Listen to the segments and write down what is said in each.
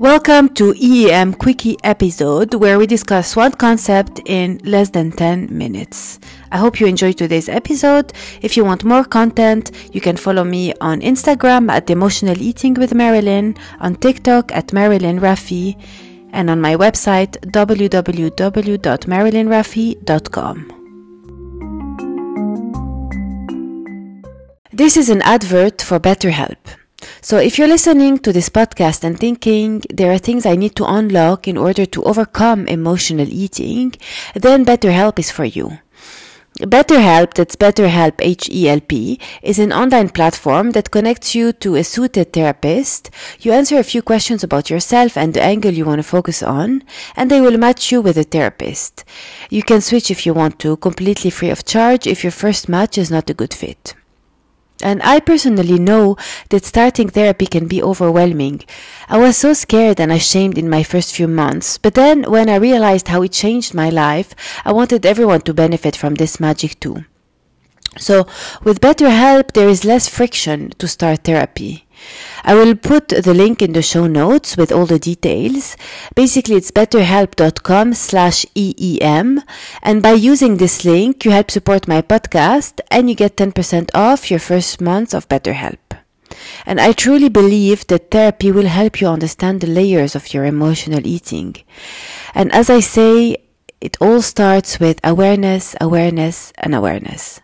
Welcome to EEM Quickie episode where we discuss one concept in less than 10 minutes. I hope you enjoyed today's episode. If you want more content, you can follow me on Instagram at Emotional Eating with Marilyn, on TikTok at Marilyn Rafi, and on my website www.marilynrafi.com. This is an advert for BetterHelp. So if you're listening to this podcast and thinking there are things I need to unlock in order to overcome emotional eating, then BetterHelp is for you. BetterHelp, that's BetterHelp H-E-L-P, is an online platform that connects you to a suited therapist. You answer a few questions about yourself and the angle you want to focus on, and they will match you with a therapist. You can switch if you want to, completely free of charge if your first match is not a good fit. And I personally know that starting therapy can be overwhelming. I was so scared and ashamed in my first few months, but then when I realized how it changed my life, I wanted everyone to benefit from this magic too. So, with BetterHelp, there is less friction to start therapy. I will put the link in the show notes with all the details. Basically, it's betterhelp.com slash EEM. And by using this link, you help support my podcast and you get 10% off your first month of BetterHelp. And I truly believe that therapy will help you understand the layers of your emotional eating. And as I say, it all starts with awareness, awareness, and awareness.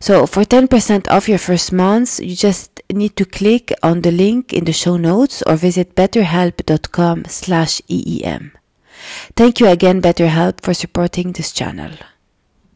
So for 10% off your first month, you just need to click on the link in the show notes or visit betterhelp.com slash EEM. Thank you again, BetterHelp, for supporting this channel.